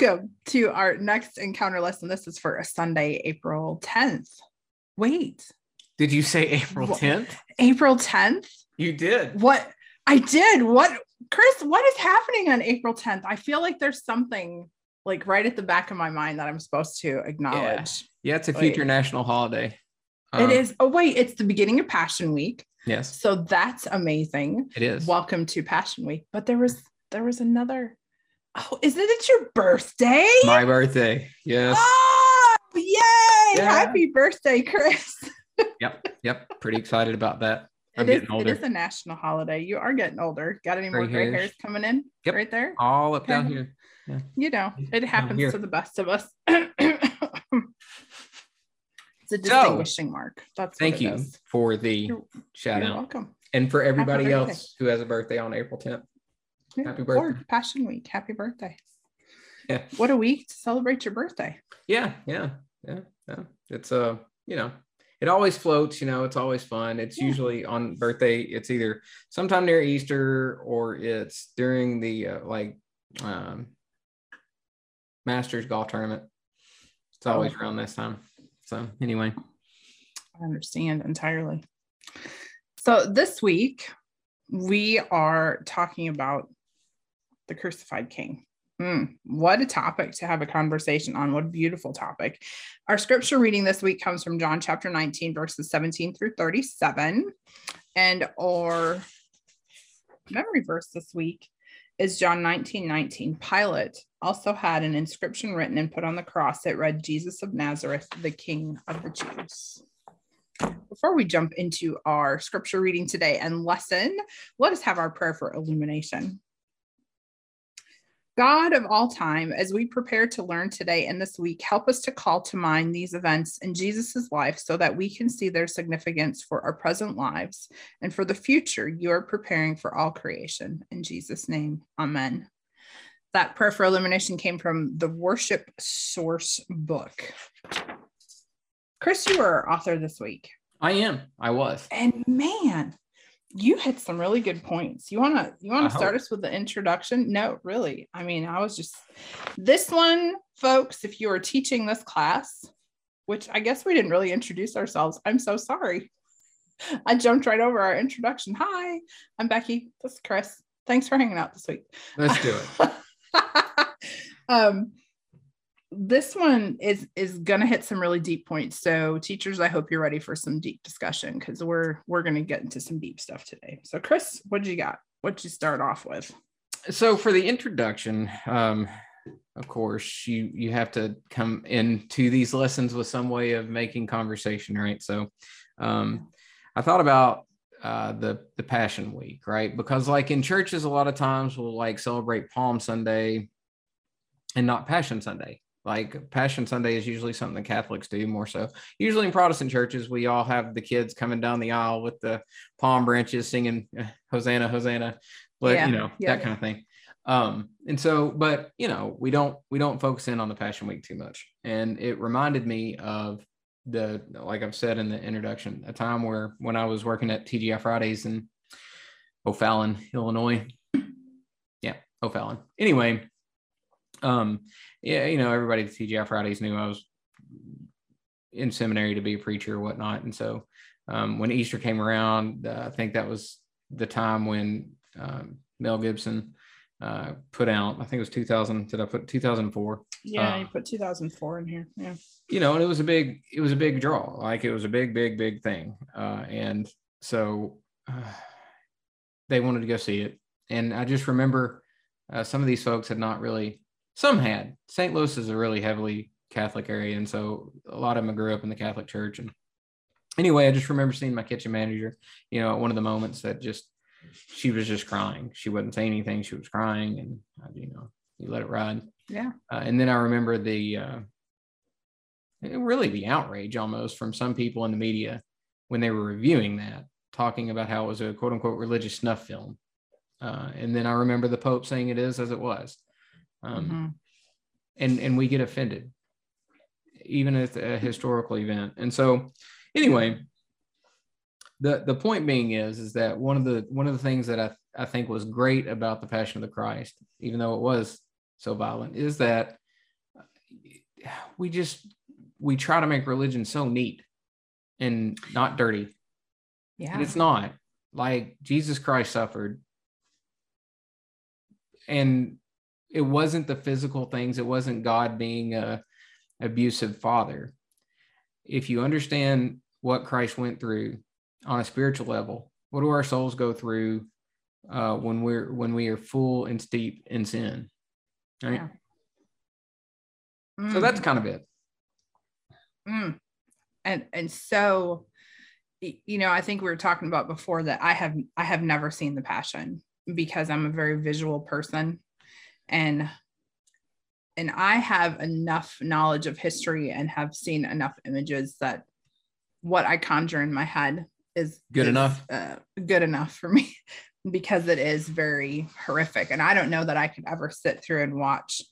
Welcome to our next encounter lesson. This is for a Sunday, April 10th. Wait, Did you say April 10th? April 10th? You did. What? I did. What? Chris, what is happening on April 10th? I feel like there's something like right at the back of my mind that I'm supposed to acknowledge. Yeah, it's a Wait. future national holiday. Um, it is. Oh, wait, it's the beginning of Passion Week. Yes, So that's amazing. it is. Welcome to Passion Week. But there was there was another. Oh, isn't it your birthday? My birthday. Yes. Oh, yay! Yeah. Happy birthday, Chris. Yep. Yep. Pretty excited about that. I'm It is, it is a national holiday. You are getting older. Got any more Gray gray hairs. hairs coming in? Yep. Right there. All up down Okay. here. You know, it happens to the best of us. it's a distinguishing mark. That's Thank you is. for the You're- shout You're out. welcome. And for everybody else who has a birthday on April 10th. Yeah, Happy Or birthday. Passion Week. Happy birthday. Yeah. What a week to celebrate your birthday. Yeah. Yeah. Yeah. Yeah. It's uh, you know, it always floats, you know, it's always fun. It's Yeah. usually on birthday, it's either sometime near Easter or it's during the uh, like um Masters golf tournament. It's always Oh. around this time. So anyway, I understand entirely. So this week we are talking about the crucified king. Hmm, what a topic to have a conversation on. What a beautiful topic. Our scripture reading this week comes from John chapter 19, verses 17 through 37. And our memory verse this week is John 19, 19. Pilate also had an inscription written and put on the cross. that read, Jesus of Nazareth, the King of the Jews. Before we jump into our scripture reading today and lesson, let us have our prayer for illumination. God of all time, as we prepare to learn today and this week, help us to call to mind these events in Jesus' life so that we can see their significance for our present lives and for the future you are preparing for all creation. In Jesus' name, amen. That prayer for illumination came from the Worship Source book. Chris, you were our author this week. I am. I was. And man, you hit some really good points. You wanna you wanna I start hope. us with the introduction? No, really. I mean, I was just this one, folks. If you are teaching this class, which I guess we didn't really introduce ourselves, I'm so sorry. I jumped right over our introduction. Hi, I'm Becky. This is Chris. Thanks for hanging out this week. Let's do it. um this one is is gonna hit some really deep points. So teachers i hope you're ready for some deep discussion because we're we're gonna get into some deep stuff today. So chris what'd you got? What'd you start off with? So for the introduction um of course you you have to come into these lessons with some way of making conversation right? So um i thought about uh the the passion week right? Because like in churches a lot of times we'll like celebrate palm sunday and not passion sunday like passion sunday is usually something that catholics do more so. Usually in protestant churches we all have the kids coming down the aisle with the palm branches singing hosanna hosanna but Yeah, you know yeah. that kind of thing. Um and so but you know we don't we don't focus in on the passion week too much. And it reminded me of the like i've said in the introduction a time where when i was working at tgi fridays in o'fallon illinois. Yeah o'fallon. Anyway um yeah you know everybody at tgi fridays knew i was in seminary to be a preacher or whatnot and so um when easter came around uh, i think that was the time when um, mel gibson uh, put out i think it was 2000 did i put 2004 yeah Uh, you put 2004 in here yeah you know, and it was a big, it was a big draw. Like it was a big, big, big thing. Uh, and so uh, they wanted to go see it. And I just remember uh, some of these folks had not really, some had. St. Louis is a really heavily Catholic area. And so a lot of them grew up in the Catholic church. And anyway, I just remember seeing my kitchen manager, you know, at one of the moments that just, she was just crying. She wouldn't say anything. She was crying. And, uh, you know, you let it ride. yeah Uh, and then I remember the uh, really the outrage almost from some people in the media when they were reviewing that, talking about how it was a quote unquote religious snuff film. Uh, and then I remember the Pope saying it is as it was. Um, Mhm. and, and we get offended, even at a historical event. And so, anyway, the, the point being is, is that one of the, one of the things that I, I think was great about the Passion of the Christ, even though it was so violent, is that we just we try to make religion so neat and not dirty. Yeah. And it's not. Like Jesus Christ suffered. And it wasn't the physical things, it wasn't God being a abusive father. If you understand what Christ went through on a spiritual level, what do our souls go through uh, when we're when we are full and steep in sin? Right. Yeah. So Mm. that's kind of it. Mm. And and so you know, I think we were talking about before that I have I have never seen the passion because I'm a very visual person and and I have enough knowledge of history and have seen enough images that what I conjure in my head is Good is, enough? uh, good enough for me because it is very horrific and I don't know that I could ever sit through and watch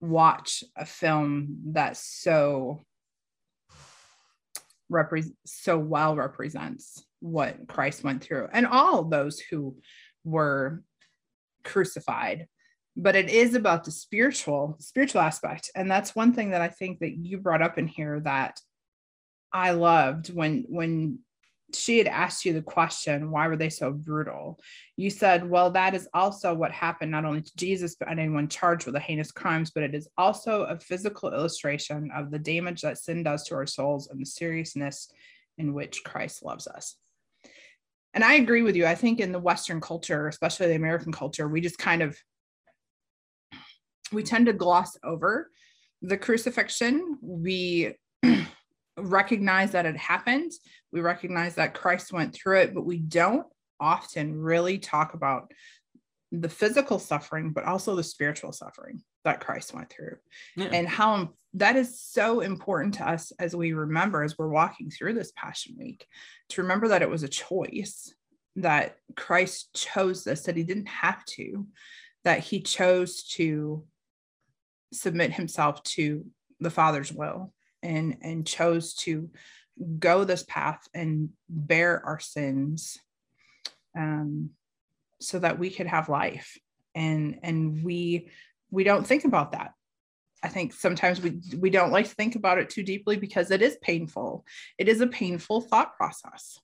watch a film that so repre- so well represents what Christ went through and all those who were crucified but it is about the spiritual spiritual aspect. And that's one thing that I think that you brought up in here that I loved when when she had asked you the question why were they so brutal? You said well that is also what happened not only to jesus but anyone charged with the heinous crimes but it is also a physical illustration of the damage that sin does to our souls and the seriousness in which christ loves us. And i agree with you. I think in the western culture especially the american culture we just kind of we tend to gloss over the crucifixion. We recognize that it happened. We recognize that christ went through it but we don't often really talk about the physical suffering but also the spiritual suffering that christ went through. Yeah. and how that is so important to us as we remember as we're walking through this passion week to remember that it was a choice that christ chose this that he didn't have to that he chose to submit himself to the father's will and and chose to go this path and bear our sins um so that we could have life. And and we we don't think about that. I think sometimes we we don't like to think about it too deeply because it is painful. It is a painful thought process.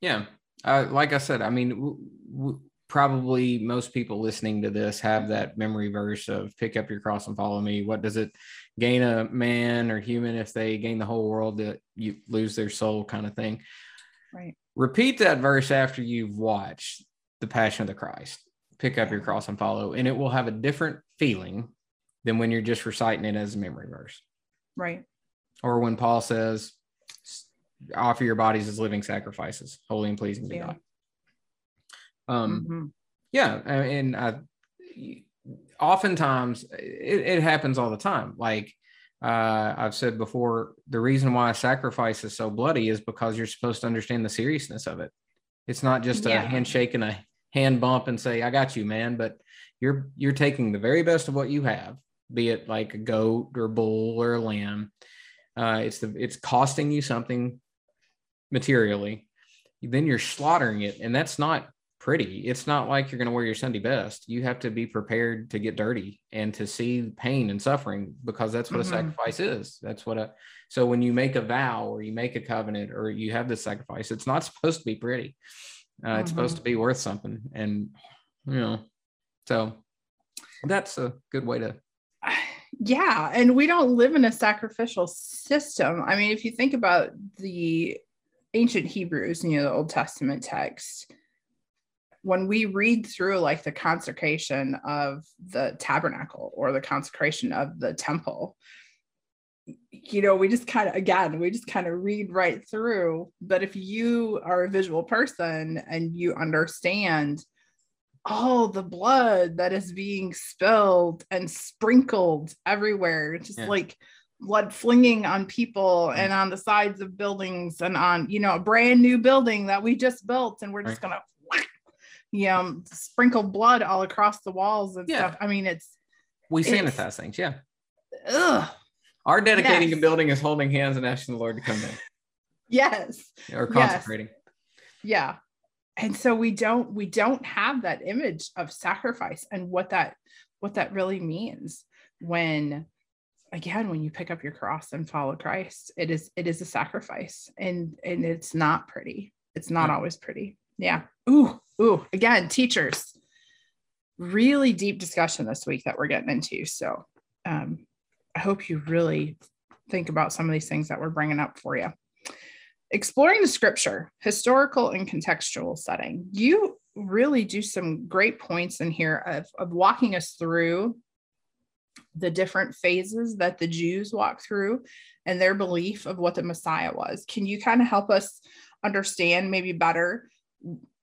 Yeah. Uh, like I said, I mean, w- w- probably most people listening to this have that memory verse of pick up your cross and follow me. What does it gain a man or human if they gain the whole world that you lose their soul kind of thing? right Repeat that verse after you've watched The Passion of the Christ. Pick up your cross and follow, and it will have a different feeling than when you're just reciting it as a memory verse. right Or when Paul says, offer your bodies as living sacrifices, holy and pleasing to Yeah. God. Um, Mhm. yeah, and I, oftentimes it, it happens all the time. Like uh, I've said before, the reason why a sacrifice is so bloody is because you're supposed to understand the seriousness of it. It's not just a handshake and a hand bump and say, "I got you, man," but you're you're taking the very best of what you have, be it like a goat or bull or a lamb. Uh, it's the it's costing you something materially. Then you're slaughtering it, and that's not pretty. It's not like you're going to wear your Sunday best. You have to be prepared to get dirty and to see pain and suffering because that's what Mhm. a sacrifice is. That's what a so when you make a vow or you make a covenant or you have this sacrifice, it's not supposed to be pretty. Uh, It's supposed to be worth something, and you know, so that's a good way to. yeah and we don't live in a sacrificial system i mean if you think about the ancient hebrews you know the old testament text when we read through like the consecration of the tabernacle or the consecration of the temple you know we just kind of again we just kind of read right through. But if you are a visual person and you understand all the blood that is being spilled and sprinkled everywhere just Yeah. like blood flinging on people mm. and on the sides of buildings and on you know a brand new building that we just built and we're just gonna you know sprinkle blood all across the walls and Yeah. stuff i mean it's We It's- sanitize things, yeah. ugh Our dedicating Yes. a building is holding hands and asking the Lord to come in yes or Yes. consecrating. yeah and so we don't we don't have that image of sacrifice and what that what that really means when again when you pick up your cross and follow christ it is it is a sacrifice and and it's not pretty it's not always pretty yeah ooh ooh again teachers. Really deep discussion this week that we're getting into. So um i hope you really think about some of these things that we're bringing up for you. Exploring the scripture historical and contextual setting. You really do some great points in here of, of walking us through the different phases that the Jews walked through and their belief of what the Messiah was. Can you kind of help us understand maybe better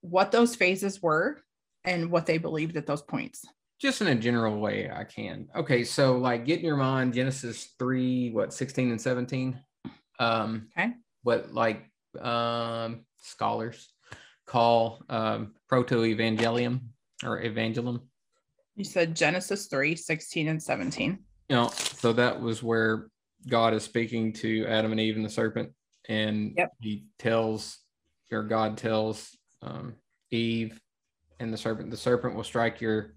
what those phases were and what they believed at those points? Just in a general way, I can. Okay, so like get in your mind Genesis 3, what, 16 and 17? Um, okay. What like um, scholars call um, proto evangelium or evangelium you said Genesis 3, 16 and 17. You know, so that was where God is speaking to Adam and Eve and the serpent. And yep. he tells, or God tells um, Eve and the serpent, the serpent will strike your.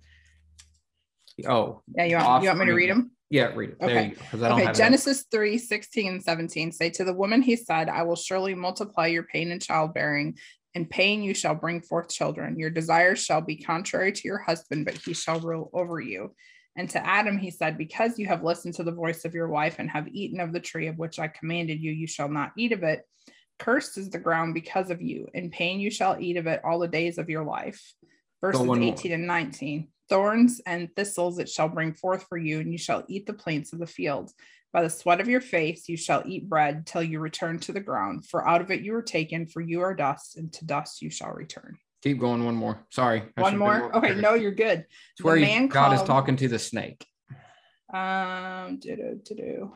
Oh, yeah. You want, you want me to read them? Yeah, read it. Okay. okay. Genesis 3, 16 and 17 say to the woman, he said, I will surely multiply your pain in childbearing in pain you shall bring forth children. Your desires shall be contrary to your husband, but he shall rule over you. And to Adam he said, Because you have listened to the voice of your wife and have eaten of the tree of which I commanded you, you shall not eat of it. Cursed is the ground because of you. In pain you shall eat of it all the days of your life. Verses 18 and 19. Thorns and thistles it shall bring forth for you, and you shall eat the plants of the field. By the sweat of your face you shall eat bread till you return to the ground, for out of it you were taken, for you are dust, and to dust you shall return. Keep going. One more. Sorry. one more. more. Okay. No, you're good. It's where man God called, is talking to the snake. Um. Do do do.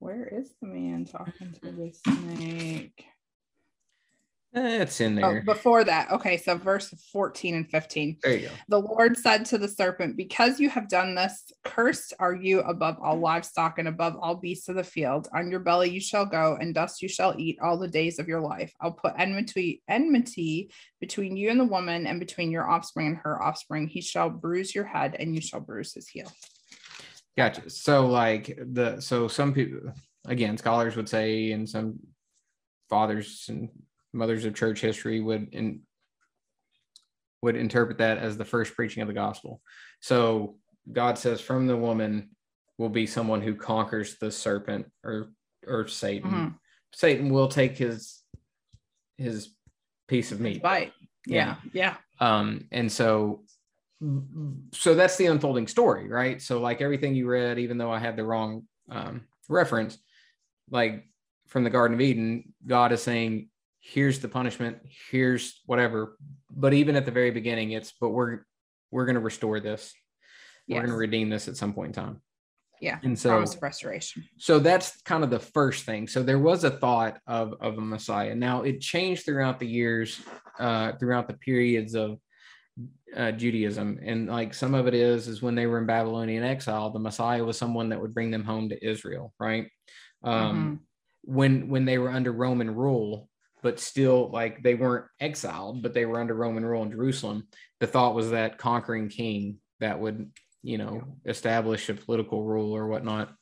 Where is the man talking to mm-hmm. the snake? It's in oh, there. Oh, before that. Okay. So verse 14 and 15. There you go. The Lord said to the serpent, Because you have done this, cursed are you above all livestock and above all beasts of the field. On your belly you shall go, and dust you shall eat all the days of your life. I'll put enmity, enmity between you and the woman, and between your offspring and her offspring. He shall bruise your head, and you shall bruise his heel. Gotcha. So, like the so some people again, scholars would say, and some fathers and mothers of church history would in, would interpret that as the first preaching of the gospel. So God says, from the woman will be someone who conquers the serpent or or Satan. Mm-hmm. Satan will take his his piece of meat. Bite. Yeah. yeah. Yeah. Um, and so so that's the unfolding story, right? So like everything you read, even though I had the wrong um, reference, like from the Garden of Eden, God is saying here's the punishment here's whatever. But even at the very beginning it's but we're we're going to restore this. Yes. we're going to redeem this at some point in time. Yeah and so promise of restoration. so that's kind of the first thing. So there was a thought of of a messiah. Now it changed throughout the years uh throughout the periods of uh, Judaism, and like some of it is is when they were in Babylonian exile, the Messiah was someone that would bring them home to Israel, right? Um, mm-hmm. When when they were under Roman rule, but still like they weren't exiled, but they were under Roman rule in Jerusalem. The thought was that conquering king that would, you know, establish a political rule or whatnot.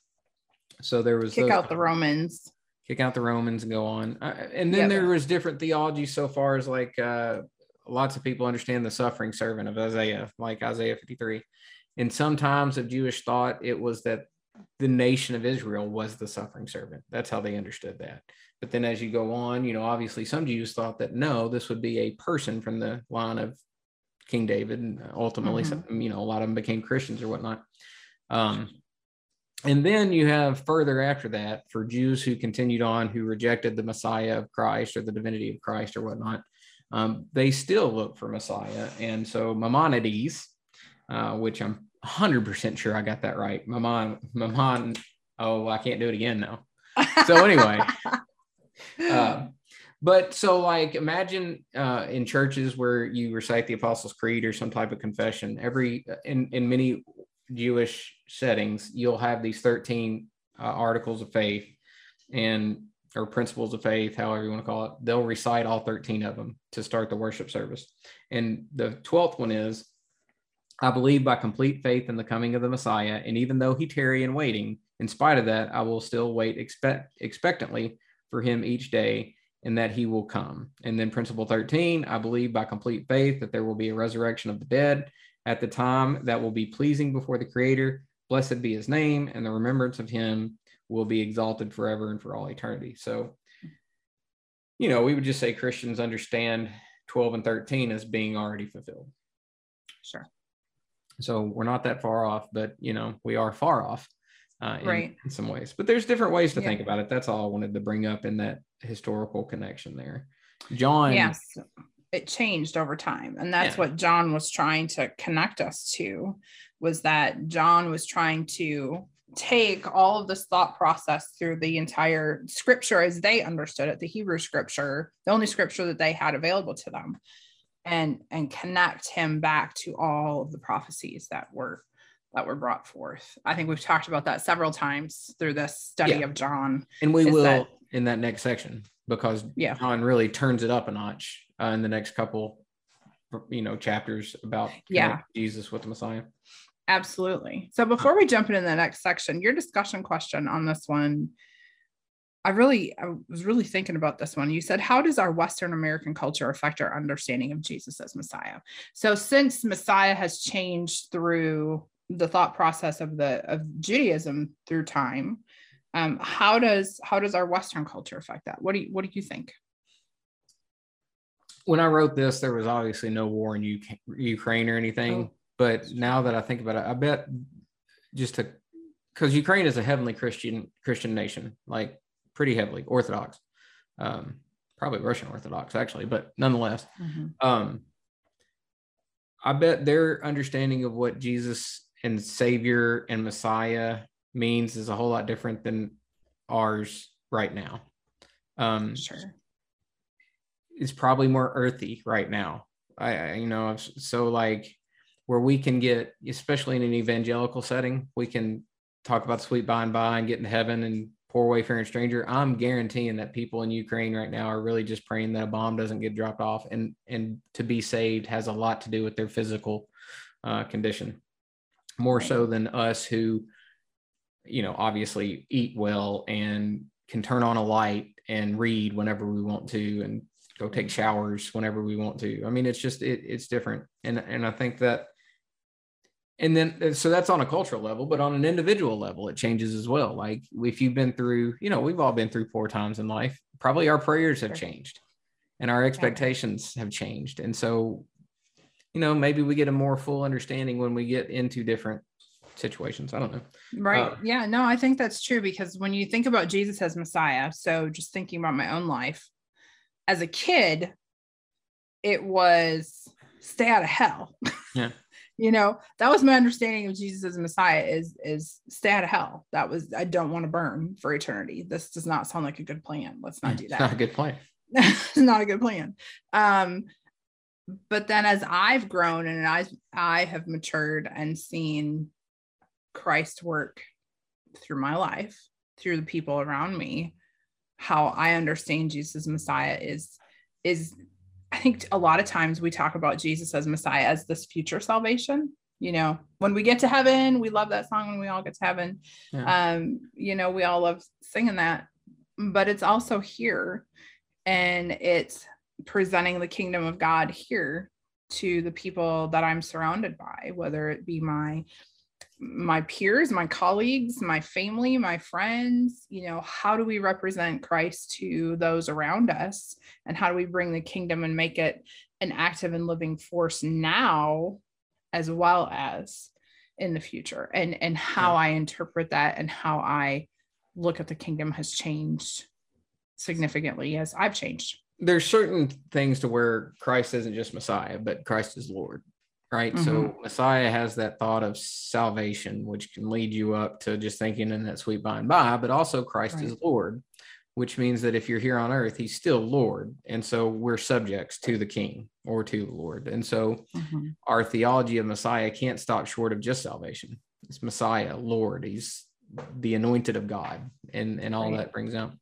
So there was kick those, out the Romans, kick out the Romans and go on. Uh, and then there was different theology so far as like uh, lots of people understand the suffering servant of Isaiah, like Isaiah 53. And sometimes of Jewish thought, it was that the nation of Israel was the suffering servant. That's how they understood that. But then as you go on, you know, obviously some Jews thought that no, this would be a person from the line of King David. And ultimately, mm-hmm. some, you know, a lot of them became Christians or whatnot. Um, and then you have further after that for Jews who continued on, who rejected the Messiah of Christ or the divinity of Christ or whatnot. Um, they still look for Messiah. And so Maimonides, uh, which I'm 100% sure I got that right. Maimon, Maimon, oh, I can't do it again now. So anyway, uh, but so like imagine uh, in churches where you recite the Apostles' Creed or some type of confession. Every in in many Jewish settings, you'll have these thirteen uh, articles of faith and or principles of faith, however you want to call it. They'll recite all thirteen of them to start the worship service, and the twelfth one is I believe by complete faith in the coming of the Messiah, and even though he tarry in waiting, in spite of that, I will still wait expect, expectantly for him each day and that he will come. And then principle 13, I believe by complete faith that there will be a resurrection of the dead at the time that will be pleasing before the creator. Blessed be his name and the remembrance of him will be exalted forever and for all eternity. So, you know, we would just say Christians understand 12 and 13 as being already fulfilled. Sure. So we're not that far off, but you know, we are far off uh, in, Right. in some ways. But there's different ways to Yeah. think about it. That's all I wanted to bring up in that historical connection there. John, yes it changed over time and that's Yeah. what john was trying to connect us to was that john was trying to take all of this thought process through the entire scripture as they understood it the hebrew scripture the only scripture that they had available to them and and connect him back to all of the prophecies that were that were brought forth i think we've talked about that several times through this study Yeah. of john and we will that- in that next section because yeah John really turns it up a notch uh, in the next couple, you know, chapters about Yeah. Jesus with the Messiah. Absolutely. So before we jump into the next section, your discussion question on this one, I really I was really thinking about this one. You said, "How does our Western American culture affect our understanding of Jesus as Messiah?" So since Messiah has changed through the thought process of the of Judaism through time, um, how does how does our Western culture affect that? What do you what do you think? When I wrote this, there was obviously no war in UK, Ukraine or anything. Oh. But now that I think about it, I bet just to because Ukraine is a heavenly Christian Christian nation, like pretty heavily Orthodox, um, probably Russian Orthodox actually, but nonetheless, um, I bet their understanding of what Jesus and Savior and Messiah means is a whole lot different than ours right now. Um, Sure. it's probably more earthy right now. I, I you know, so like where we can get, especially in an evangelical setting, we can talk about sweet by and by and get in heaven and poor wayfaring stranger. I'm guaranteeing that people in Ukraine right now are really just praying that a bomb doesn't get dropped off, and and to be saved has a lot to do with their physical uh, condition, more so than us who, you know, obviously eat well and can turn on a light and read whenever we want to and go take showers whenever we want to. I mean, it's just it, it's different, and and I think that, and then so that's on a cultural level, but on an individual level, it changes as well. Like if you've been through, you know, we've all been through poor times in life. Probably our prayers have changed, and our expectations have changed, and so, you know, maybe we get a more full understanding when we get into different situations. I don't know. Right. Uh, yeah. No, I think that's true because when you think about Jesus as Messiah, so just thinking about my own life, as a kid, it was stay out of hell. Yeah. you know, that was my understanding of Jesus as Messiah is is stay out of hell. That was I don't want to burn for eternity. This does not sound like a good plan. Let's not do that. It's not a good plan. it's not a good plan. Um, but then as I've grown and I I have matured and seen Christ work through my life, through the people around me, how I understand Jesus as Messiah is is I think a lot of times we talk about Jesus as Messiah as this future salvation. You know, when we get to heaven, we love that song when we all get to heaven. Yeah. Um, you know, we all love singing that, but it's also here and it's presenting the kingdom of God here to the people that I'm surrounded by, whether it be my my peers, my colleagues, my family, my friends, you know, how do we represent Christ to those around us? And how do we bring the kingdom and make it an active and living force now as well as in the future? And and how I interpret that and how I look at the kingdom has changed significantly as I've changed. there's certain things to where Christ isn't just Messiah, but Christ is Lord, right? So Messiah has that thought of salvation, which can lead you up to just thinking in that sweet by and by, but also Christ is Lord, which means that if you're here on earth, he's still Lord. And so we're subjects to the king or to the Lord. And so Mhm. our theology of Messiah can't stop short of just salvation. It's Messiah, Lord. He's the anointed of God, and and all Right. that brings out.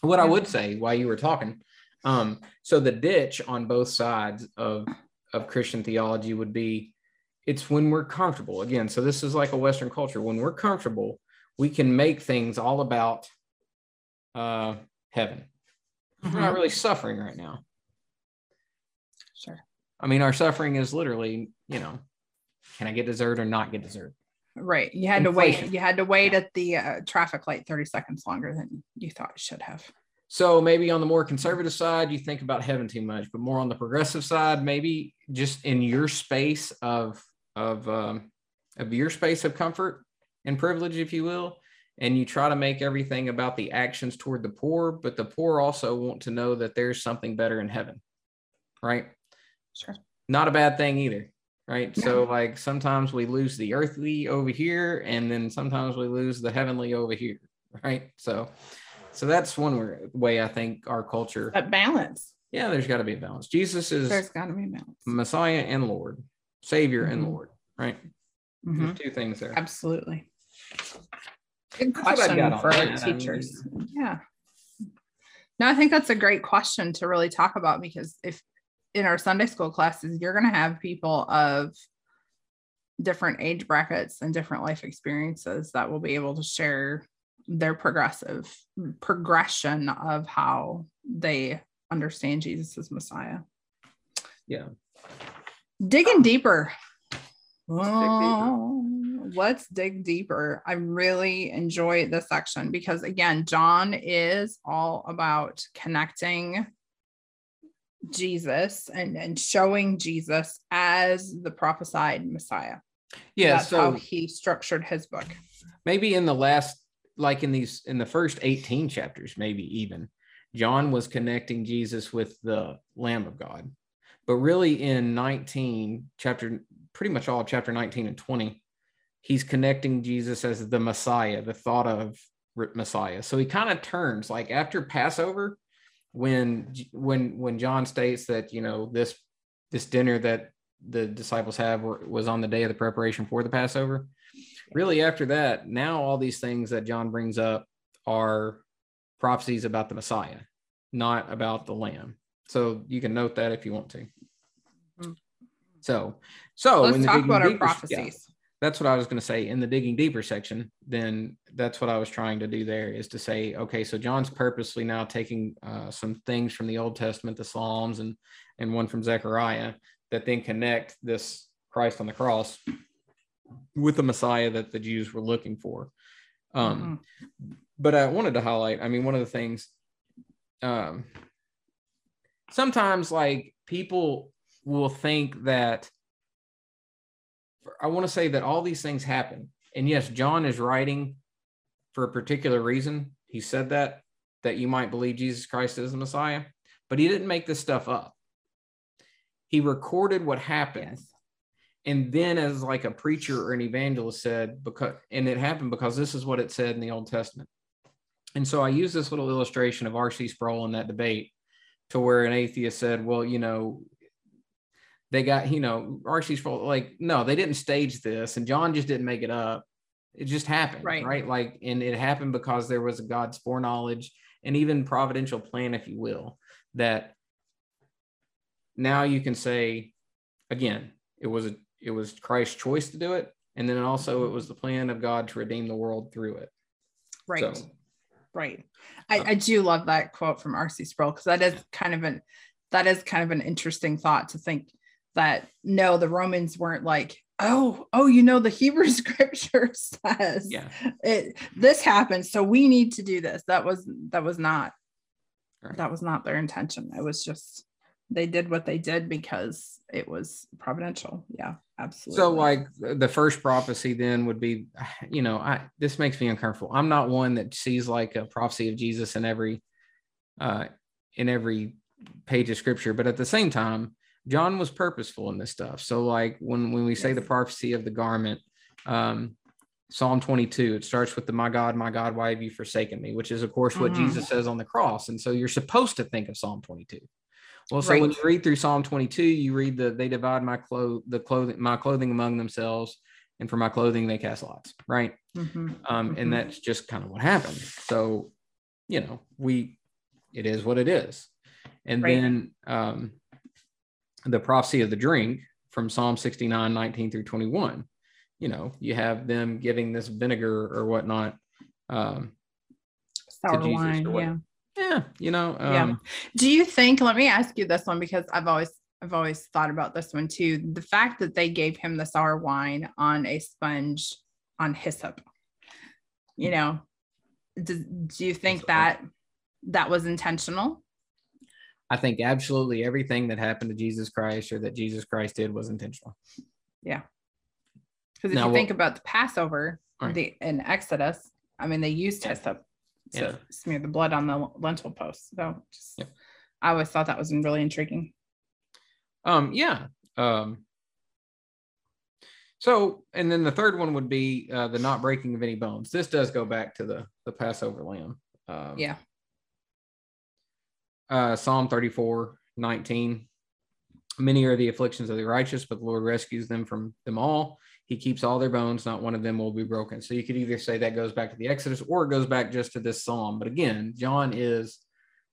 What I would say while you were talking, um, so the ditch on both sides of of Christian theology would be it's when we're comfortable again. So this is like a Western culture. When we're comfortable, we can make things all about uh, heaven. Mm-hmm. We're not mm-hmm. really suffering right now. Sure. I mean, our suffering is literally, you know, can I get dessert or not get dessert? Right. You had Inflation. to wait. You had to wait yeah. at the uh, traffic light 30 seconds longer than you thought it should have. So maybe on the more conservative side, you think about heaven too much, but more on the progressive side, maybe just in your space of of um, of your space of comfort and privilege, if you will, and you try to make everything about the actions toward the poor, but the poor also want to know that there's something better in heaven, right? Sure. Not a bad thing either right? Yeah. So like sometimes we lose the earthly over here, and then sometimes we lose the heavenly over here, right? So, so that's one way I think our culture that balance. Yeah, there's got to be a balance. Jesus is there's got to be a balance. Messiah and Lord, Savior mm-hmm. and Lord, right? Mm-hmm. two things there. Absolutely. Good question for our teachers. I mean, yeah. No, I think that's a great question to really talk about because if in our Sunday school classes, you're going to have people of different age brackets and different life experiences that will be able to share their progressive progression of how they understand Jesus as Messiah. Yeah. Digging um, deeper. Let's, dig deeper. Oh, let's dig deeper. I really enjoy this section because, again, John is all about connecting Jesus and, and showing Jesus as the prophesied Messiah. Yeah, that's so how he structured his book. Maybe in the last, like in these, in the first 18 chapters, maybe even, John was connecting Jesus with the Lamb of God. But really in 19, chapter, pretty much all of chapter 19 and 20, he's connecting Jesus as the Messiah, the thought of Messiah. So he kind of turns like after Passover, when when when John states that you know this this dinner that the disciples have was on the day of the preparation for the Passover. Really, after that, now all these things that John brings up are prophecies about the Messiah, not about the Lamb. So you can note that if you want to. Mm-hmm. So, so let's talk about our prophecies that's what I was going to say in the digging deeper section. Then that's what I was trying to do there is to say, okay, so John's purposely now taking uh, some things from the Old Testament, the Psalms, and and one from Zechariah that then connect this Christ on the cross with the Messiah that the Jews were looking for. Um, mm-hmm. But I wanted to highlight. I mean, one of the things. Um, sometimes, like people will think that I want to say that all these things happen. And yes, John is writing for a particular reason. He said that, that you might believe Jesus Christ is the Messiah, but he didn't make this stuff up. He recorded what happened. Yes. And then, as like a preacher or an evangelist said, because, and it happened because this is what it said in the Old Testament. And so I use this little illustration of R.C. Sproul in that debate to where an atheist said, well, you know, they got you know R.C. Sproul like no they didn't stage this and John just didn't make it up it just happened right right like and it happened because there was a God's foreknowledge and even providential plan if you will that now you can say again it was a, it was Christ's choice to do it and then also it was the plan of God to redeem the world through it right so, right I, um, I do love that quote from R.C. Sproul because that is kind of an that is kind of an interesting thought to think that no, the Romans weren't like, oh, oh, you know, the Hebrew scripture says yeah. it this happened, so we need to do this. That was that was not right. that was not their intention. It was just they did what they did because it was providential. Yeah, absolutely. So like the first prophecy then would be, you know, I this makes me uncomfortable. I'm not one that sees like a prophecy of Jesus in every uh in every page of scripture, but at the same time, John was purposeful in this stuff. So like when when we say the prophecy of the garment, um, Psalm 22, it starts with the my God, my God, why have you forsaken me? Which is of course what mm-hmm. Jesus says on the cross. And so you're supposed to think of Psalm 22. Well, so right. when you read through Psalm 22, you read the they divide my clothes, the clothing, my clothing among themselves, and for my clothing they cast lots, right? Mm-hmm. Um, mm-hmm. and that's just kind of what happened. So, you know, we it is what it is. And right. then um the prophecy of the drink from Psalm 69, 19 through 21. You know, you have them giving this vinegar or whatnot. Um, Sour wine, yeah. Yeah, you know. Um, yeah. Do you think? Let me ask you this one because I've always I've always thought about this one too. The fact that they gave him the sour wine on a sponge on hyssop, you know, do, do you think that that was intentional? I think absolutely everything that happened to Jesus Christ or that Jesus Christ did was intentional. Yeah. Because if now, you think about the Passover, right. the in Exodus, I mean, they used hyssop to yeah. smear the blood on the lintel post. So just, yeah. I always thought that was really intriguing. Um, yeah. Um, so, and then the third one would be uh, the not breaking of any bones. This does go back to the the Passover lamb. Um, yeah. Uh, Psalm 34, 19. Many are the afflictions of the righteous, but the Lord rescues them from them all. He keeps all their bones, not one of them will be broken. So you could either say that goes back to the Exodus or it goes back just to this psalm. But again, John is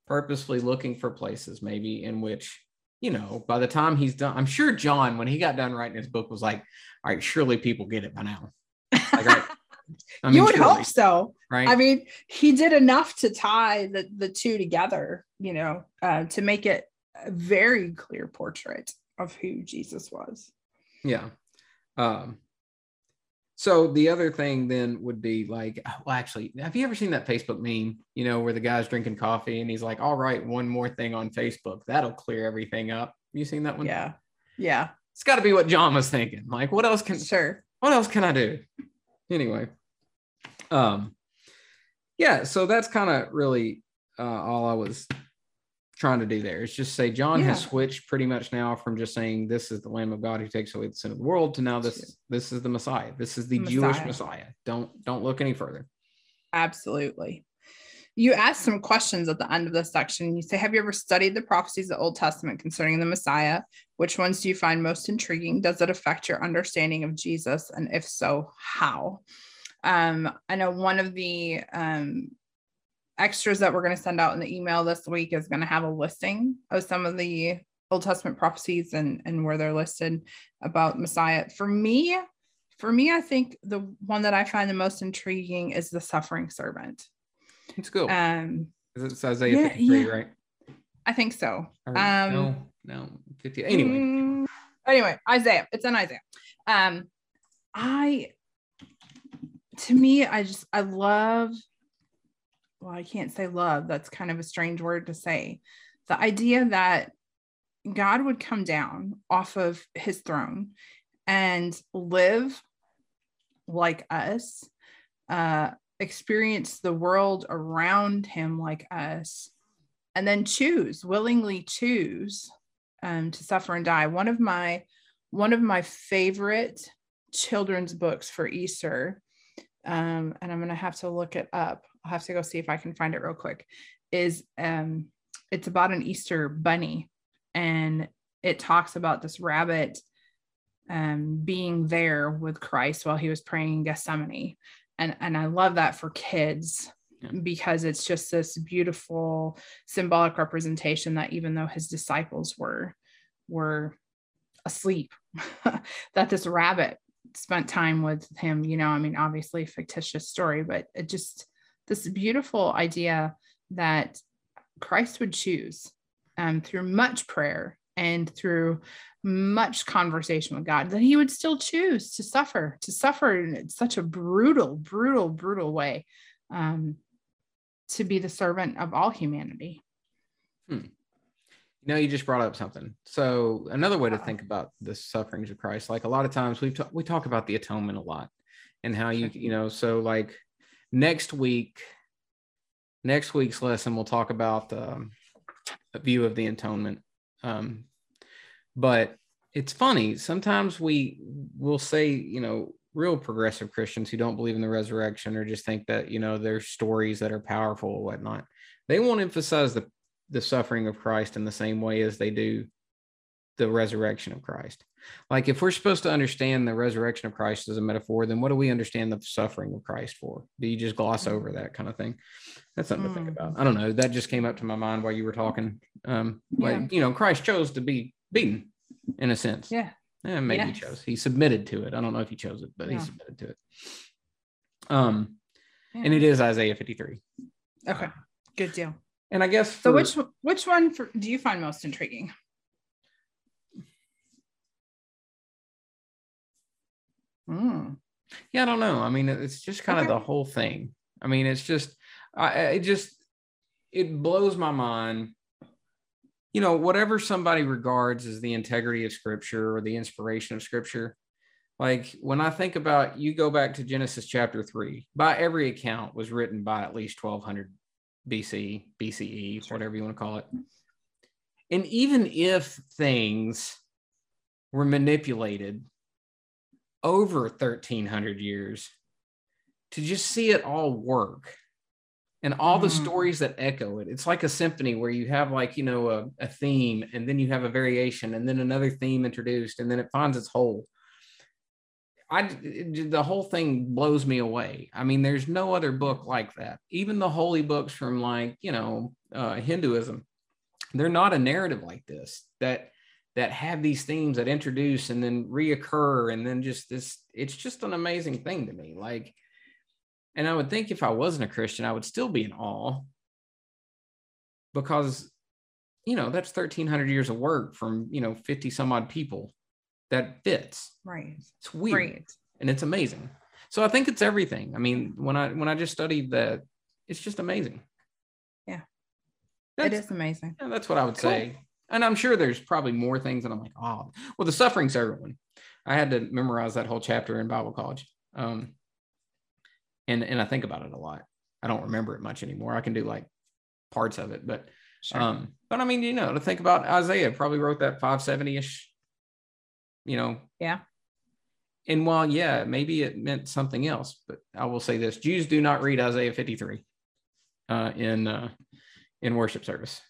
purposefully looking for places maybe in which you know, by the time he's done, I'm sure John, when he got done writing his book, was like, all right, surely people get it by now. Like, I, I mean, you would surely, hope so. Right. I mean, he did enough to tie the, the two together, you know, uh, to make it a very clear portrait of who Jesus was. Yeah. Um, so the other thing then would be like, well, actually, have you ever seen that Facebook meme, you know, where the guy's drinking coffee and he's like, all right, one more thing on Facebook. That'll clear everything up. You seen that one? Yeah. Yeah. It's got to be what John was thinking. Like, what else can, sure. What else can I do? Anyway. Um, yeah. So that's kind of really uh, all I was trying to do there. It's just say John yeah. has switched pretty much now from just saying this is the Lamb of God who takes away the sin of the world to now this this is the Messiah. This is the Messiah. Jewish Messiah. Don't don't look any further. Absolutely. You ask some questions at the end of this section. You say, Have you ever studied the prophecies of the Old Testament concerning the Messiah? Which ones do you find most intriguing? Does it affect your understanding of Jesus? And if so, how? Um, I know one of the um, extras that we're going to send out in the email this week is going to have a listing of some of the Old Testament prophecies and, and where they're listed about Messiah. For me, for me, I think the one that I find the most intriguing is the suffering servant. It's cool. Um, it's Isaiah yeah, 53, yeah. right? I think so. Or, um, no, no, 50. Anyway. Mm, anyway, Isaiah. It's in Isaiah. Um, I, to me, I just, I love well, I can't say love. That's kind of a strange word to say. The idea that God would come down off of his throne and live like us, uh, experience the world around him like us, and then choose, willingly choose um, to suffer and die. One of my one of my favorite children's books for Easter, um, and I'm going to have to look it up I'll have to go see if I can find it real quick, is um it's about an Easter bunny and it talks about this rabbit um being there with Christ while he was praying in Gethsemane. And and I love that for kids because it's just this beautiful symbolic representation that even though his disciples were were asleep that this rabbit spent time with him you know i mean obviously fictitious story but it just this beautiful idea that Christ would choose um, through much prayer and through much conversation with God, that he would still choose to suffer, to suffer in such a brutal, brutal, brutal way um, to be the servant of all humanity. Hmm. You know, you just brought up something. So another way to think about the sufferings of Christ, like a lot of times we talk, we talk about the atonement a lot, and how you you know, so like next week, next week's lesson, we'll talk about um, a view of the atonement. Um, but it's funny. Sometimes we will say, you know, real progressive Christians who don't believe in the resurrection or just think that, you know, there's stories that are powerful or whatnot. They won't emphasize the, the suffering of Christ in the same way as they do the resurrection of Christ. Like, if we're supposed to understand the resurrection of Christ as a metaphor, then what do we understand the suffering of Christ for? Do you just gloss over that kind of thing? That's something mm. to think mm. about. I don't know. That just came up to my mind while you were talking. Um, yeah. like, you know, Christ chose to be beaten in a sense. Yeah. Yeah, maybe Yes. he chose. He submitted to it. I don't know if he chose it, but Yeah. he submitted to it. Um, Yeah. and it is Isaiah 53. Okay, good deal. And I guess So which which one for, do you find most intriguing? Hmm. yeah, I don't know. I mean, it's just kind of the whole thing. I mean, it's just, I, it just, it blows my mind. You know, whatever somebody regards as the integrity of scripture or the inspiration of scripture, like when I think about you go back to Genesis chapter three, by every account was written by at least 1200 BC, BCE, Sure. whatever you want to call it. And even if things were manipulated over 1300 years to just see it all work and all the Mm. stories that echo it it's like a symphony where you have like you know a, a theme and then you have a variation and then another theme introduced and then it finds its whole i the whole thing blows me away. I mean there's no other book like that. Even the holy books from like you know uh, hinduism they're not a narrative like this that that have these themes that introduce and then reoccur and then just this it's just an amazing thing to me. Like and i would think if i wasn't a christian i would still be in awe because you know that's 1300 years of work from you know 50 some odd people that fits Right. it's weird Right. and it's amazing so i think it's everything i mean when i when i just studied that it's just amazing Yeah. That's- it is amazing. yeah, that's what I would Cool. say. And I'm sure there's probably more things that I'm like, oh, well, the suffering servant one. I had to memorize that whole chapter in Bible college. Um, and and I think about it a lot. I don't remember it much anymore. I can do like parts of it, but Sure. um, but I mean, you know, to think about Isaiah probably wrote that 570-ish, you know. Yeah. And while yeah, maybe it meant something else, but I will say this: Jews do not read Isaiah 53 uh, in uh, in worship service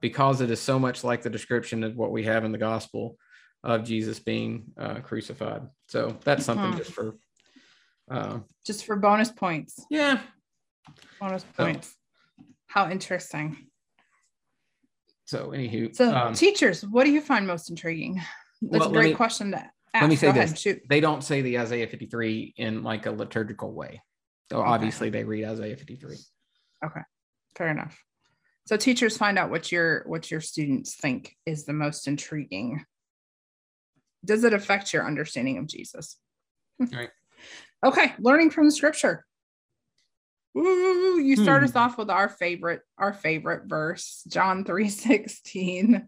because it is so much like the description of what we have in the gospel of Jesus being uh, crucified. So that's something Mhm. just for uh, Just for bonus points. yeah. Bonus So- points. How interesting. So anywho, So, um, teachers, what do you find most intriguing? That's Well, a great me- question to ask. Let me say Go this. shoot. they don't say the Isaiah 53 in like a liturgical way. So Okay. obviously they read Isaiah 53. Okay. Fair enough. So teachers find out what your what your students think is the most intriguing. Does it affect your understanding of Jesus? Right. Okay, learning from the scripture. Ooh, you start Hmm. us off with our favorite, our favorite verse, John 3 16.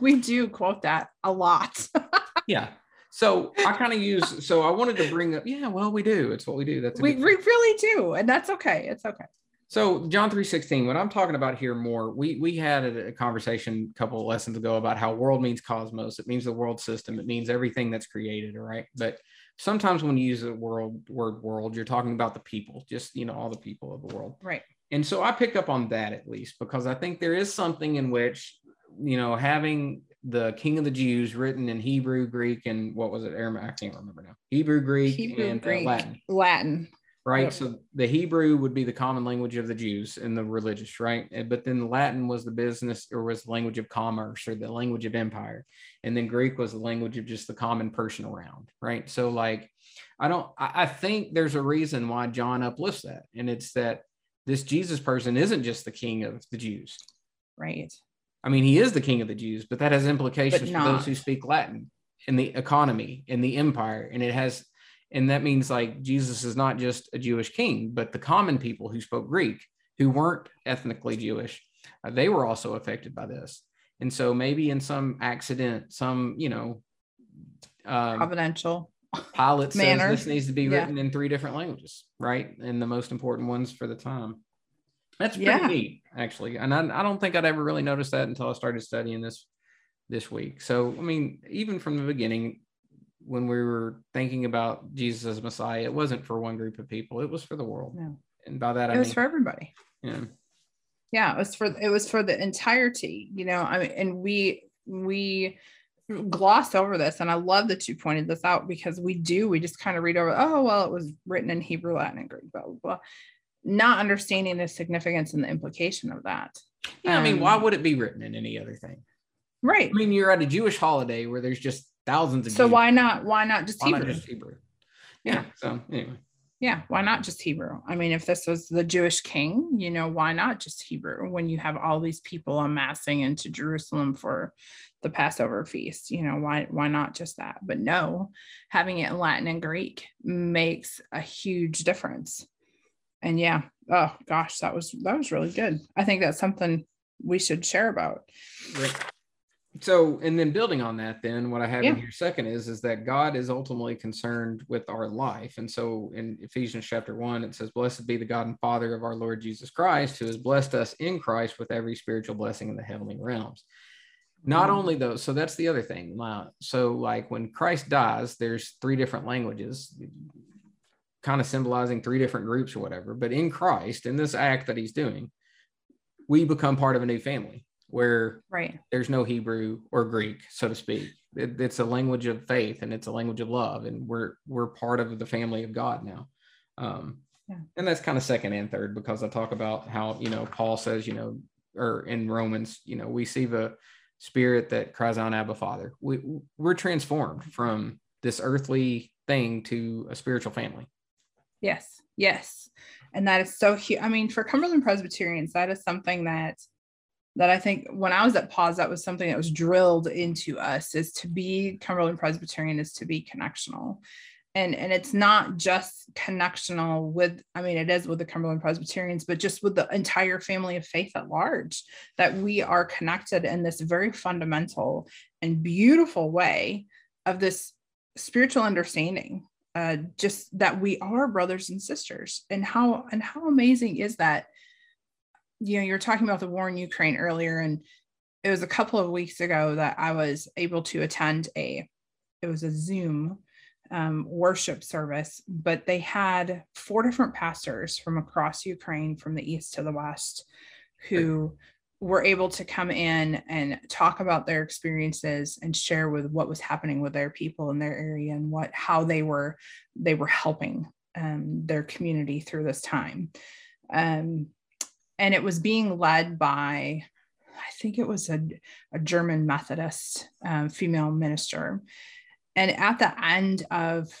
We do quote that a lot. Yeah. So I kind of use. So I wanted to bring up. Yeah. Well, we do. It's what we do. That's we, we really do, and that's okay. It's okay. So John 3:16, what I'm talking about here more, we we had a, a conversation a couple of lessons ago about how world means cosmos. It means the world system. It means everything that's created, all right? But sometimes when you use the world word world, you're talking about the people, just you know, all the people of the world. Right. And so I picked up on that at least because I think there is something in which, you know, having the King of the Jews written in Hebrew, Greek, and what was it? Aramaic? I can't remember now. Hebrew, Greek, Hebrew, and uh, Latin Latin. right? Yep. So the Hebrew would be the common language of the Jews and the religious, right? But then Latin was the business or was the language of commerce or the language of empire. And then Greek was the language of just the common person around, right? So like, I don't, I, I think there's a reason why John uplifts that. And it's that this Jesus person isn't just the king of the Jews. Right. I mean, he is the king of the Jews, but that has implications for those who speak Latin in the economy, in the empire. And it has, and that means like Jesus is not just a Jewish king, but the common people who spoke Greek, who weren't ethnically Jewish, uh, they were also affected by this. And so maybe in some accident, some, you know, um, Providential. Pilate says this needs to be Yeah. written in three different languages, right? And the most important ones for the time. That's pretty Yeah. neat, actually. And I, I don't think I'd ever really noticed that until I started studying this this week. So, I mean, even from the beginning, when we were thinking about Jesus as Messiah, it wasn't for one group of people; it was for the world. No. And by that, I It was mean, for everybody. yeah, yeah it was for it was for the entirety you know i mean and we we gloss over this and i love that you pointed this out because we do we just kind of read over oh well it was written in hebrew latin and greek blah blah blah not understanding the significance and the implication of that yeah. I mean, Um, why would it be written in any other thing? right I mean, you're at a Jewish holiday where there's just thousands of So Jews. why not? Why not just Why Hebrew? not just Hebrew? Yeah. So anyway, Yeah, why not just Hebrew? I mean, if this was the Jewish king, you know, why not just Hebrew when you have all these people amassing into Jerusalem for the Passover feast? You know, why why not just that? But no, having it in Latin and Greek makes a huge difference. And yeah, oh gosh, that was that was really good. I think that's something we should share about. Right. So, and then building on that, then what I have Yeah. in here second is is that God is ultimately concerned with our life, and so in Ephesians chapter one, it says, "Blessed be the God and Father of our Lord Jesus Christ, who has blessed us in Christ with every spiritual blessing in the heavenly realms." Not Mhm. only those, so that's the other thing. So, like when Christ dies, there's three different languages, kind of symbolizing three different groups or whatever. But in Christ, in this act that He's doing, we become part of a new family where Right. there's no Hebrew or Greek, so to speak. It- it's a language of faith and it's a language of love, and we're we're part of the family of God now. Um, Yeah. And that's kind of second and third because I talk about how you know Paul says you know, or in Romans, you know, we see the spirit that cries out, "Abba, Father." We we're transformed from this earthly thing to a spiritual family. Yes, yes. And that is so huge. I mean, for Cumberland Presbyterians, that is something that that I think when I was at pause, that was something that was drilled into us is to be Cumberland Presbyterian is to be connectional. And and it's not just connectional with, I mean, it is with the Cumberland Presbyterians, but just with the entire family of faith at large, that we are connected in this very fundamental and beautiful way of this spiritual understanding uh, just that we are brothers and sisters. And how and how amazing is that? You know you're talking about the war in ukraine earlier and it was a couple of weeks ago that i was able to attend a it was a zoom um, worship service but they had four different pastors from across ukraine from the east to the west who were able to come in and talk about their experiences and share with what was happening with their people in their area and what how they were they were helping um, their community through this time. Um, and it was being led by i think it was a, a german methodist um, female minister. And at the end of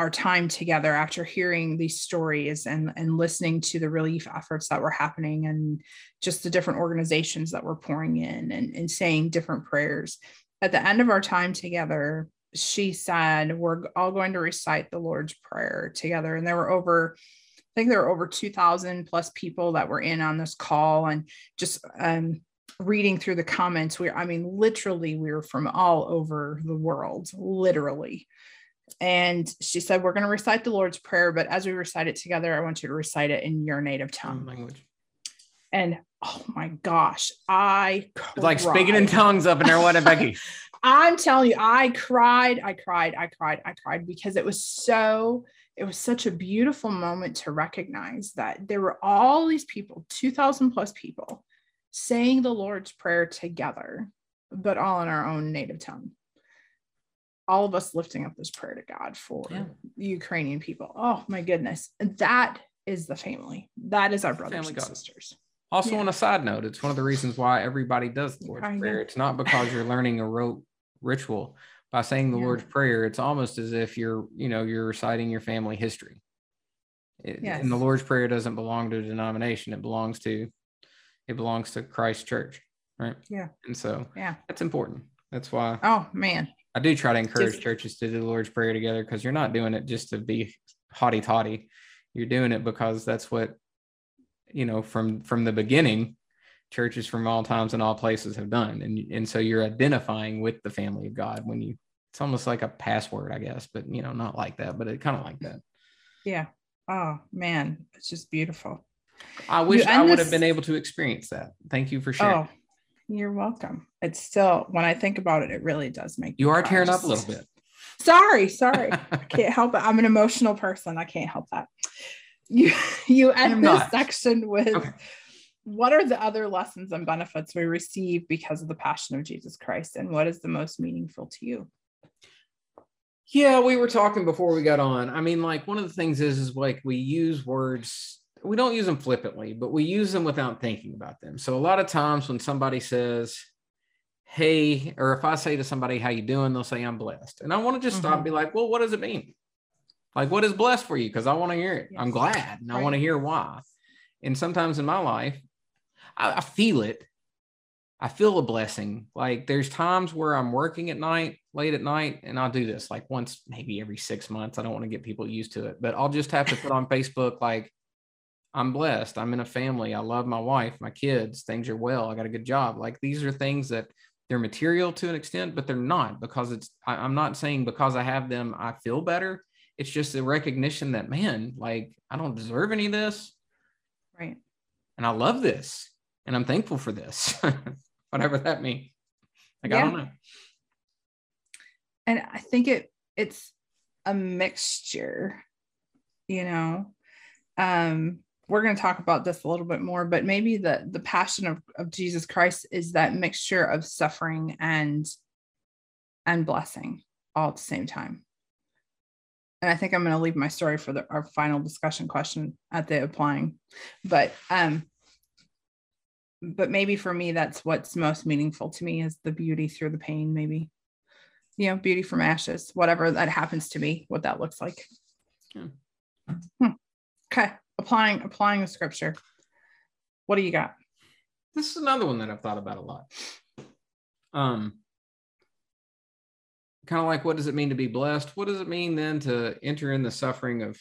our time together after hearing these stories and, and listening to the relief efforts that were happening and just the different organizations that were pouring in and, and saying different prayers. At the end of our time together, she said, We're all going to recite the Lord's Prayer together. And there were over, I think there were over 2,000 plus people that were in on this call and just um, reading through the comments. we're I mean, literally, we were from all over the world, literally and she said we're going to recite the lord's prayer but as we recite it together i want you to recite it in your native tongue Language. and oh my gosh i like speaking in tongues up in there. What, Becky? i'm telling you i cried i cried i cried i cried because it was so it was such a beautiful moment to recognize that there were all these people 2000 plus people saying the lord's prayer together but all in our own native tongue all of us lifting up this prayer to God for Yeah. Ukrainian people. Oh my goodness. That is the family. That is our brothers Family and God. sisters. Also, Yeah. on a side note, it's one of the reasons why everybody does the Lord's I know. Prayer. It's not because you're learning a rote ritual. By saying the Yeah. Lord's Prayer, it's almost as if you're, you know, you're reciting your family history. It- Yes. And the Lord's Prayer doesn't belong to a denomination. It belongs to, it belongs to Christ Church, right? Yeah. And so Yeah. that's important. That's why Oh man. I do try to encourage Just- churches to do the Lord's Prayer together because you're not doing it just to be haughty toddy. You're doing it because that's what, you know, from from the beginning, churches from all times and all places have done, and and so you're identifying with the family of God when you. It's almost like a password, I guess, but you know, not like that, but it kind of like that. Yeah. Oh man. It's just beautiful. I wish I would have been able to experience that. Thank you for sharing. Oh, you're welcome. It's still when I think about it, it really does make you are tearing up a little bit. Sorry, sorry. I can't help it. I'm an emotional person. I can't help that. You you end this section with Okay. what are the other lessons and benefits we receive because of the passion of Jesus Christ and what is the most meaningful to you? Yeah, we were talking before we got on. I mean, like one of the things is is like we use words, we don't use them flippantly, but we use them without thinking about them. So a lot of times when somebody says, hey, or if I say to somebody, how you doing? They'll say, I'm blessed. And I want to just stop and be mm-hmm. like, well, what does it mean? Like, what is blessed for you? Because I want to hear it. Yes. I'm glad and right. I want to hear why. And sometimes in my life, I, I feel it. I feel a blessing. Like there's times where I'm working at night, late at night, and I'll do this like once, maybe every six months. I don't want to get people used to it, but I'll just have to put on Facebook like I'm blessed. I'm in a family. I love my wife, my kids. Things are well. I got a good job. Like these are things that they're material to an extent, but they're not because it's, I, I'm not saying because I have them, I feel better. It's just a recognition that, man, like I don't deserve any of this. Right. And I love this and I'm thankful for this, whatever that means. Like, yeah. I don't know. And I think it, it's a mixture, you know, um, we're going to talk about this a little bit more, but maybe the the passion of, of Jesus Christ is that mixture of suffering and and blessing all at the same time. And I think I'm going to leave my story for the, our final discussion question at the applying, but um, but maybe for me that's what's most meaningful to me is the beauty through the pain. Maybe, you know, beauty from ashes, whatever that happens to me, what that looks like. Yeah. Hmm. Okay applying applying the scripture. What do you got? This is another one that I've thought about a lot. Um, kind of like what does it mean to be blessed? What does it mean then to enter in the suffering of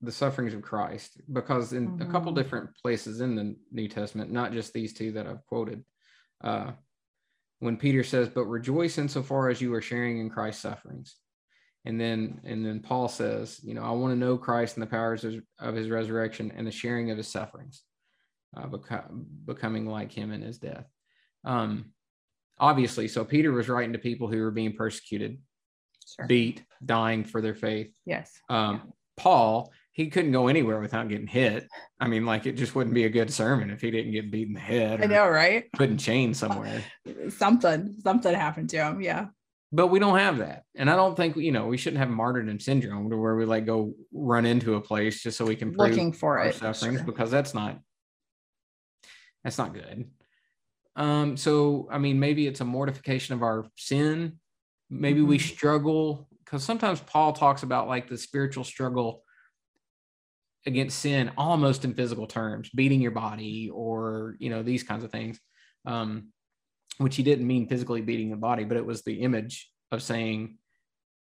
the sufferings of Christ? Because in mm-hmm. a couple mm-hmm. different places in the New Testament, not just these two that I've quoted, uh, when Peter says, "But rejoice insofar as you are sharing in Christ's sufferings." And then and then paul says you know i want to know christ and the powers of, his resurrection and the sharing of his sufferings uh, beco- becoming like him in his death um obviously so peter was writing to people who were being persecuted sure. beat dying for their faith yes um yeah. paul he couldn't go anywhere without getting hit. I mean, like it just wouldn't be a good sermon if he didn't get beat in the head. I know, right? Put in chains somewhere. something, something happened to him. Yeah but we don't have that. And i don't think you know we shouldn't have martyrdom syndrome to where we like go run into a place just so we can looking for it. sufferings sure. because that's not that's not good. Um so i mean maybe it's a mortification of our sin. Maybe mm-hmm. we struggle because sometimes paul talks about like the spiritual struggle against sin almost in physical terms beating your body or you know these kinds of things. Um which he didn't mean physically beating the body, but it was the image of saying,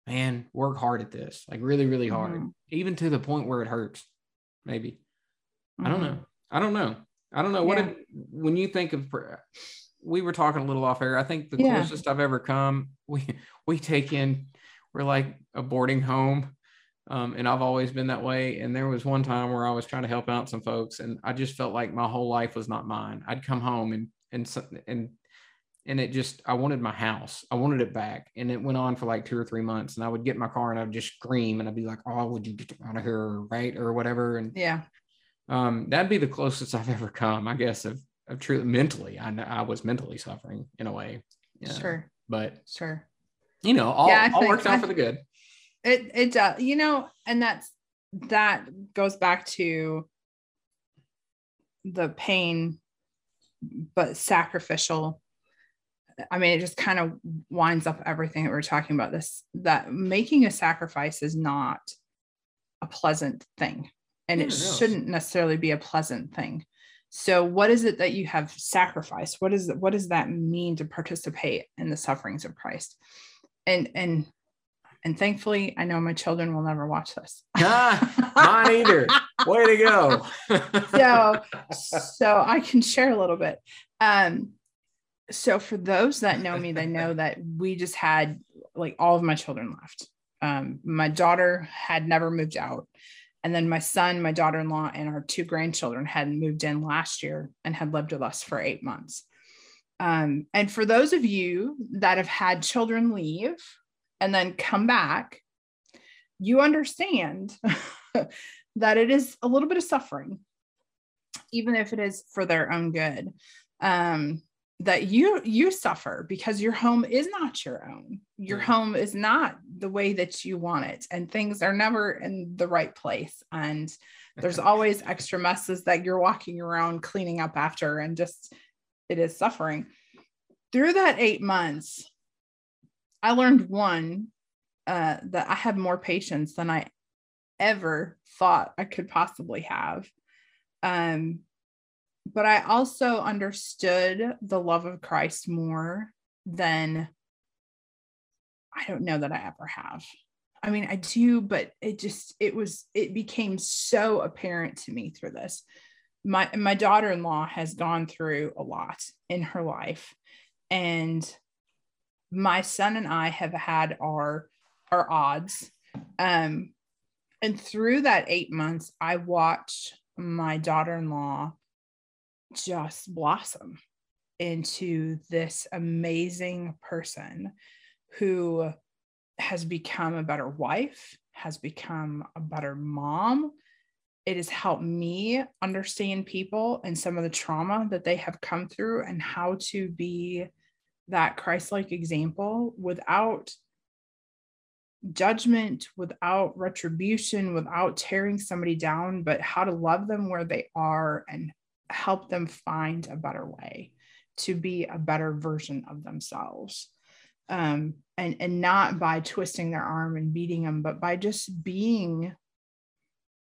man, work hard at this, like really, really hard, mm-hmm. even to the point where it hurts. Maybe. Mm-hmm. I don't know. Mm-hmm. I don't know. I don't know. What did, when you think of, we were talking a little off air. I think the yeah. closest I've ever come, we, we take in, we're like a boarding home. Um, and I've always been that way. And there was one time where I was trying to help out some folks, and I just felt like my whole life was not mine. I'd come home and and and and it just I wanted my house. I wanted it back. And it went on for like two or three months. And I would get my car and I would just scream and I'd be like, Oh, would you get out of here? Right. Or whatever. And yeah. Um, that'd be the closest I've ever come, I guess, of, of truly mentally. I I was mentally suffering in a way. Yeah. Sure. But sure. You know, all, yeah, all think, works out I, for the good. It it does, you know, and that's that goes back to the pain, but sacrificial I mean, it just kind of winds up everything that we're talking about this that making a sacrifice is not a pleasant thing and yeah, it, it shouldn't necessarily be a pleasant thing. So what is it that you have sacrificed? What is what does that mean to participate in the sufferings of Christ? And and and thankfully I know my children will never watch this. ah, mine either. Way to go. so so I can share a little bit. Um so for those that know me, they know that we just had like all of my children left. Um, my daughter had never moved out. And then my son, my daughter in law, and our two grandchildren had moved in last year and had lived with us for eight months. Um, and for those of you that have had children leave and then come back, you understand that it is a little bit of suffering, even if it is for their own good. Um, that you you suffer because your home is not your own your mm. home is not the way that you want it and things are never in the right place and there's always extra messes that you're walking around cleaning up after and just it is suffering through that eight months, I learned one uh, that I have more patience than I ever thought I could possibly have. Um, but I also understood the love of Christ more than I don't know that I ever have. I mean, I do, but it just, it was, it became so apparent to me through this. My, my daughter-in-law has gone through a lot in her life and my son and I have had our, our odds. Um, and through that eight months, I watched my daughter-in-law just blossom into this amazing person who has become a better wife, has become a better mom. It has helped me understand people and some of the trauma that they have come through and how to be that Christ like example without judgment, without retribution, without tearing somebody down, but how to love them where they are and help them find a better way to be a better version of themselves. Um, and and not by twisting their arm and beating them but by just being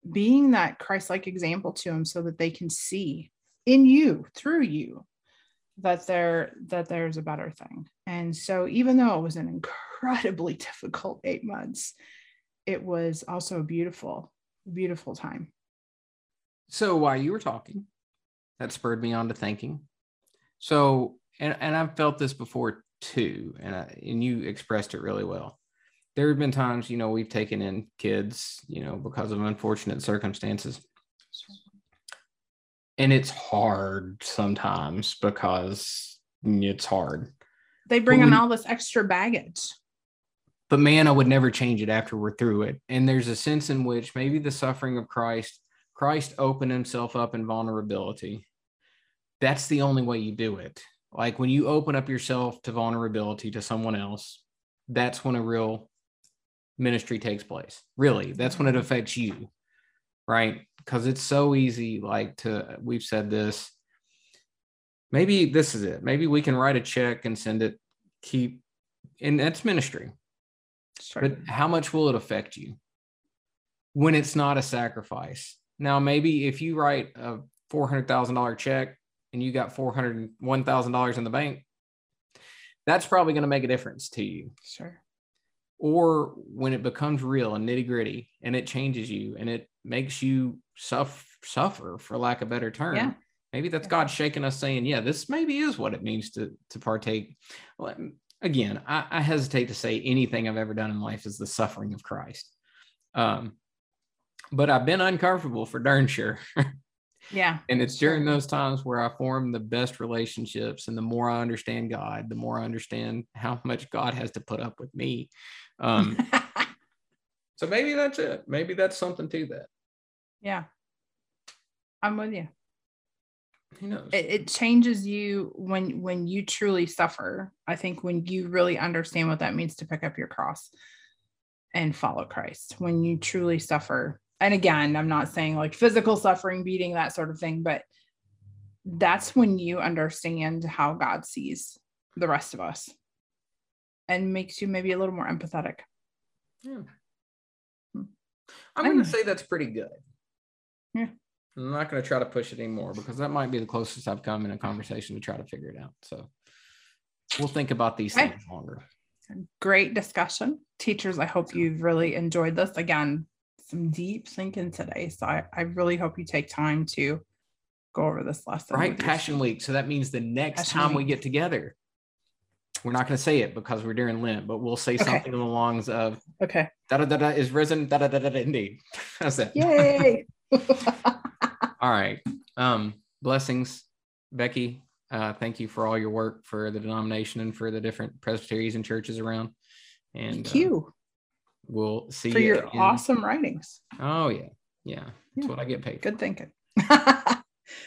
being that christ-like example to them so that they can see in you through you that there that there's a better thing. And so even though it was an incredibly difficult eight months it was also a beautiful beautiful time. So while you were talking that spurred me on to thinking. So, and, and I've felt this before too, and I, and you expressed it really well. There have been times, you know, we've taken in kids, you know, because of unfortunate circumstances. And it's hard sometimes because it's hard. They bring in all this extra baggage. But man, I would never change it after we're through it. And there's a sense in which maybe the suffering of Christ Christ opened himself up in vulnerability. That's the only way you do it. Like when you open up yourself to vulnerability to someone else, that's when a real ministry takes place. Really, that's when it affects you, right? Because it's so easy, like to, we've said this. Maybe this is it. Maybe we can write a check and send it, keep, and that's ministry. Sure. But how much will it affect you when it's not a sacrifice? Now, maybe if you write a $400,000 check and you got $401,000 in the bank, that's probably going to make a difference to you. Sure. Or when it becomes real and nitty gritty and it changes you and it makes you suffer, suffer for lack of a better term. Yeah. Maybe that's yeah. God shaking us saying, yeah, this maybe is what it means to, to partake. Well, again, I, I hesitate to say anything I've ever done in life is the suffering of Christ. Um, but I've been uncomfortable for darn sure. yeah. And it's during those times where I form the best relationships. And the more I understand God, the more I understand how much God has to put up with me. Um, so maybe that's it. Maybe that's something to that. Yeah. I'm with you. Who knows? It, it changes you when when you truly suffer. I think when you really understand what that means to pick up your cross and follow Christ. When you truly suffer, and again, I'm not saying like physical suffering, beating, that sort of thing, but that's when you understand how God sees the rest of us and makes you maybe a little more empathetic. Yeah. Hmm. I'm going to say that's pretty good. Yeah. I'm not going to try to push it anymore because that might be the closest I've come in a conversation to try to figure it out. So we'll think about these okay. things longer. Great discussion. Teachers, I hope you've really enjoyed this. Again, some deep thinking today. So I, I really hope you take time to go over this lesson. Right, Passion Week. So that means the next Passion time Week. we get together, we're not going to say it because we're during Lent, but we'll say okay. something along the lines of okay, da da da da is risen, da da da da indeed. That's it. Yay! all right. Um, blessings, Becky. Uh, thank you for all your work for the denomination and for the different presbyteries and churches around. And thank you. Uh, we'll see for you your awesome writings. Oh yeah, yeah. That's yeah. what I get paid. Good thinking. Bye,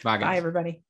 guys. Bye, everybody.